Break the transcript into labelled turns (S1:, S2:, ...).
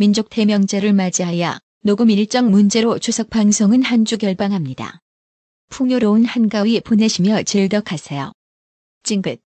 S1: 민족 대명제를 맞이하여 녹음 일정 문제로 추석 방송은 한 주 결방합니다. 풍요로운 한가위 보내시며 즐덕하세요. 찡긋